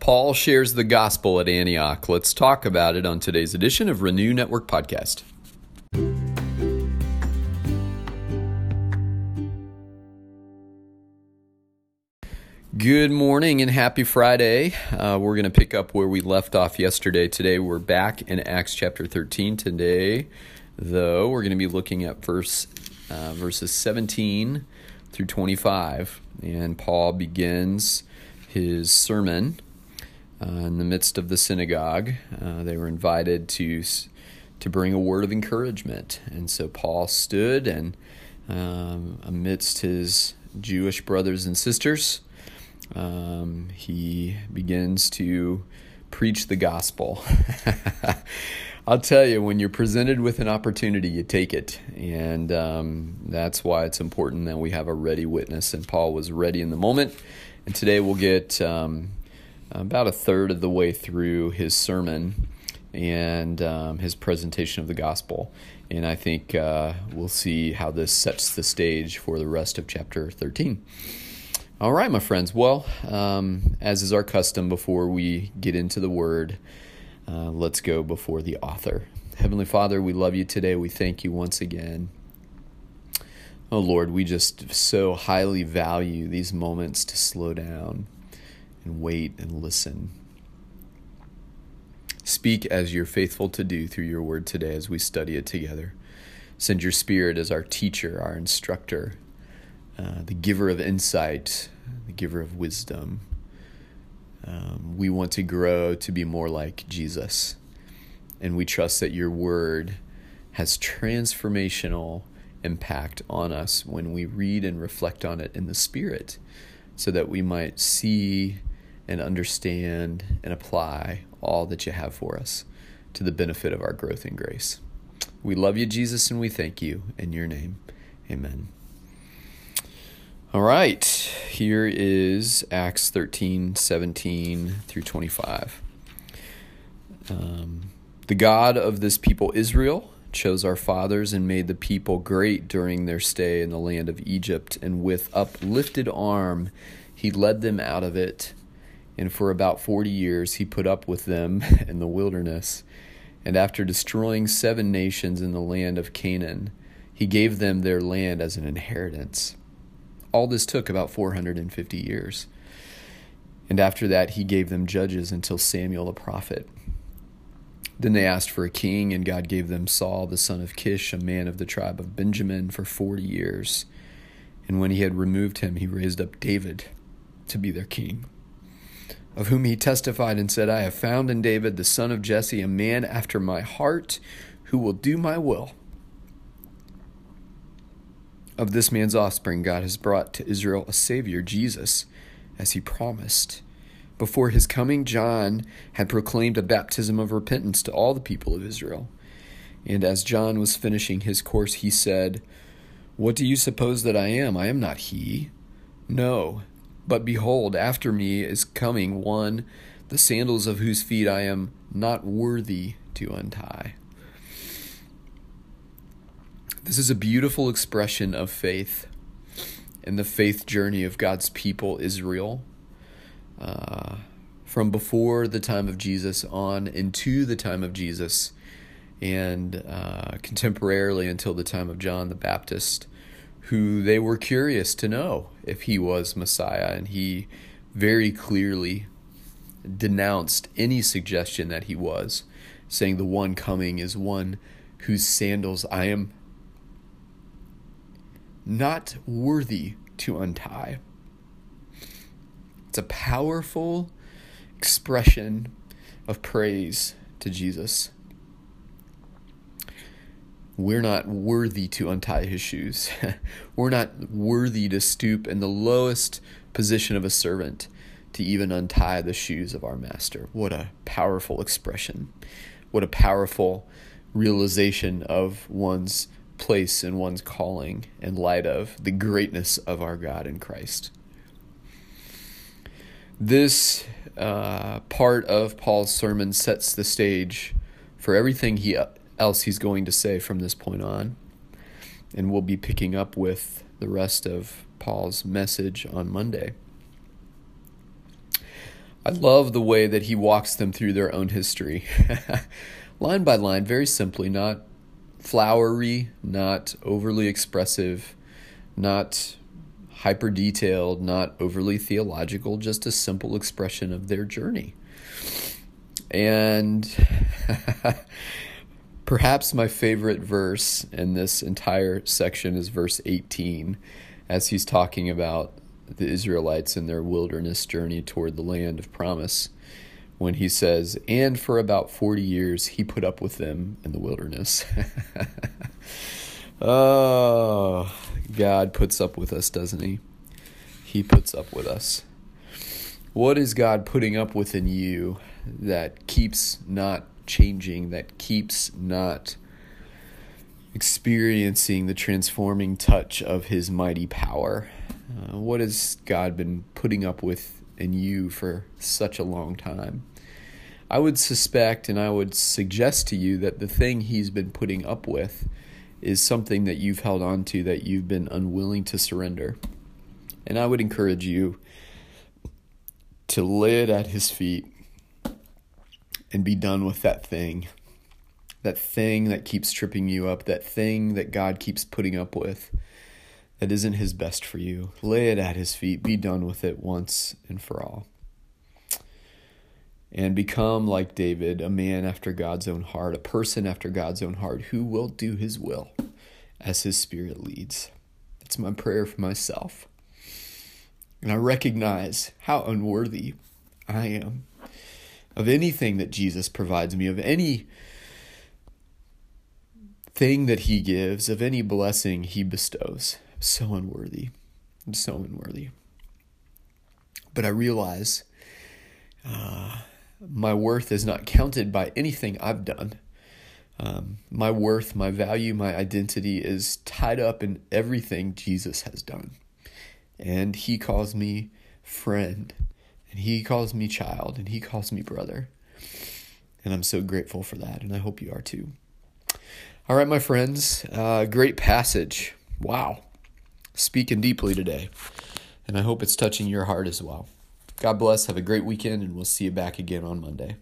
Paul shares the gospel at Antioch. Let's talk about it on today's edition of Renew Network Podcast. Good morning and happy Friday. Uh, we're going to pick up where we left off yesterday. Today we're back in Acts chapter 13. Today, though, we're going to be looking at verse, uh, verses 17 through 25. And Paul begins his sermon in the midst of the synagogue. Uh, they were invited to to bring a word of encouragement, and so Paul stood and um, amidst his Jewish brothers and sisters, um, he begins to preach the gospel. I'll tell you, when you're presented with an opportunity, you take it. And um, that's why it's important that we have a ready witness. And Paul was ready in the moment. And today we'll get um, about a third of the way through his sermon and um, his presentation of the gospel. And I think uh, we'll see how this sets the stage for the rest of chapter 13. All right, my friends. Well, um, as is our custom before we get into the word, uh, let's go before the author. Heavenly Father, we love you today. We thank you once again. Oh Lord, we just so highly value these moments to slow down and wait and listen. Speak as you're faithful to do through your word today as we study it together. Send your spirit as our teacher, our instructor, uh, the giver of insight, the giver of wisdom. Um, we want to grow to be more like Jesus. And we trust that your word has transformational impact on us when we read and reflect on it in the Spirit, so that we might see and understand and apply all that you have for us to the benefit of our growth in grace. We love you, Jesus, and we thank you in your name. Amen. All right, here is Acts 13, 17 through 25. Um, the God of this people, Israel, chose our fathers and made the people great during their stay in the land of Egypt, and with uplifted arm he led them out of it. And for about forty years he put up with them in the wilderness. And after destroying seven nations in the land of Canaan, he gave them their land as an inheritance. All this took about 450 years. And after that, he gave them judges until Samuel the prophet. Then they asked for a king, and God gave them Saul, the son of Kish, a man of the tribe of Benjamin, for forty years. And when he had removed him, he raised up David to be their king, of whom he testified and said, I have found in David, the son of Jesse, a man after my heart, who will do my will. Of this man's offspring, God has brought to Israel a Savior, Jesus, as he promised. Before his coming, John had proclaimed a baptism of repentance to all the people of Israel. And as John was finishing his course, he said, What do you suppose that I am? I am not he. No, but behold, after me is coming one, the sandals of whose feet I am not worthy to untie. This is a beautiful expression of faith and the faith journey of God's people, Israel uh, from before the time of Jesus on into the time of Jesus and uh, contemporarily until the time of John the Baptist, who they were curious to know if he was Messiah, and he very clearly denounced any suggestion that he was, saying the one coming is one whose sandals I am not worthy to untie. It's a powerful expression of praise to Jesus. We're not worthy to untie his shoes. We're not worthy to stoop in the lowest position of a servant to even untie the shoes of our master. What a powerful expression. What a powerful realization of one's place and one's calling in light of the greatness of our God in Christ. This uh, part of Paul's sermon sets the stage for everything he else he's going to say from this point on. And we'll be picking up with the rest of Paul's message on Monday. I love the way that he walks them through their own history, line by line, very simply, not flowery, not overly expressive, not hyper detailed, not overly theological, just a simple expression of their journey. And perhaps my favorite verse in this entire section is verse 18, as he's talking about the Israelites in their wilderness journey toward the land of promise when he says, And for about 40 years he put up with them in the wilderness. oh, God puts up with us, doesn't he? He puts up with us. What is God putting up with in you that keeps not changing, that keeps not experiencing the transforming touch of His mighty power? Uh, what has God been putting up with in you for such a long time? I would suspect and I would suggest to you that the thing He's been putting up with is something that you've held on to that you've been unwilling to surrender. And I would encourage you to lay it at His feet and be done with that thing. That thing that keeps tripping you up, that thing that God keeps putting up with that isn't his best for you. Lay it at his feet. Be done with it once and for all. And become like David, a man after God's own heart, a person after God's own heart who will do his will as his spirit leads. That's my prayer for myself. And I recognize how unworthy I am of anything that Jesus provides me, of any thing that he gives, of any blessing he bestows so unworthy. I'm so unworthy. But I realize uh, my worth is not counted by anything I've done. Um, my worth, my value, my identity is tied up in everything Jesus has done. And he calls me friend, and he calls me child, and he calls me brother. And I'm so grateful for that, and I hope you are too. All right, my friends, uh, great passage. Wow speaking deeply today. And I hope it's touching your heart as well. God bless. Have a great weekend, and we'll see you back again on Monday.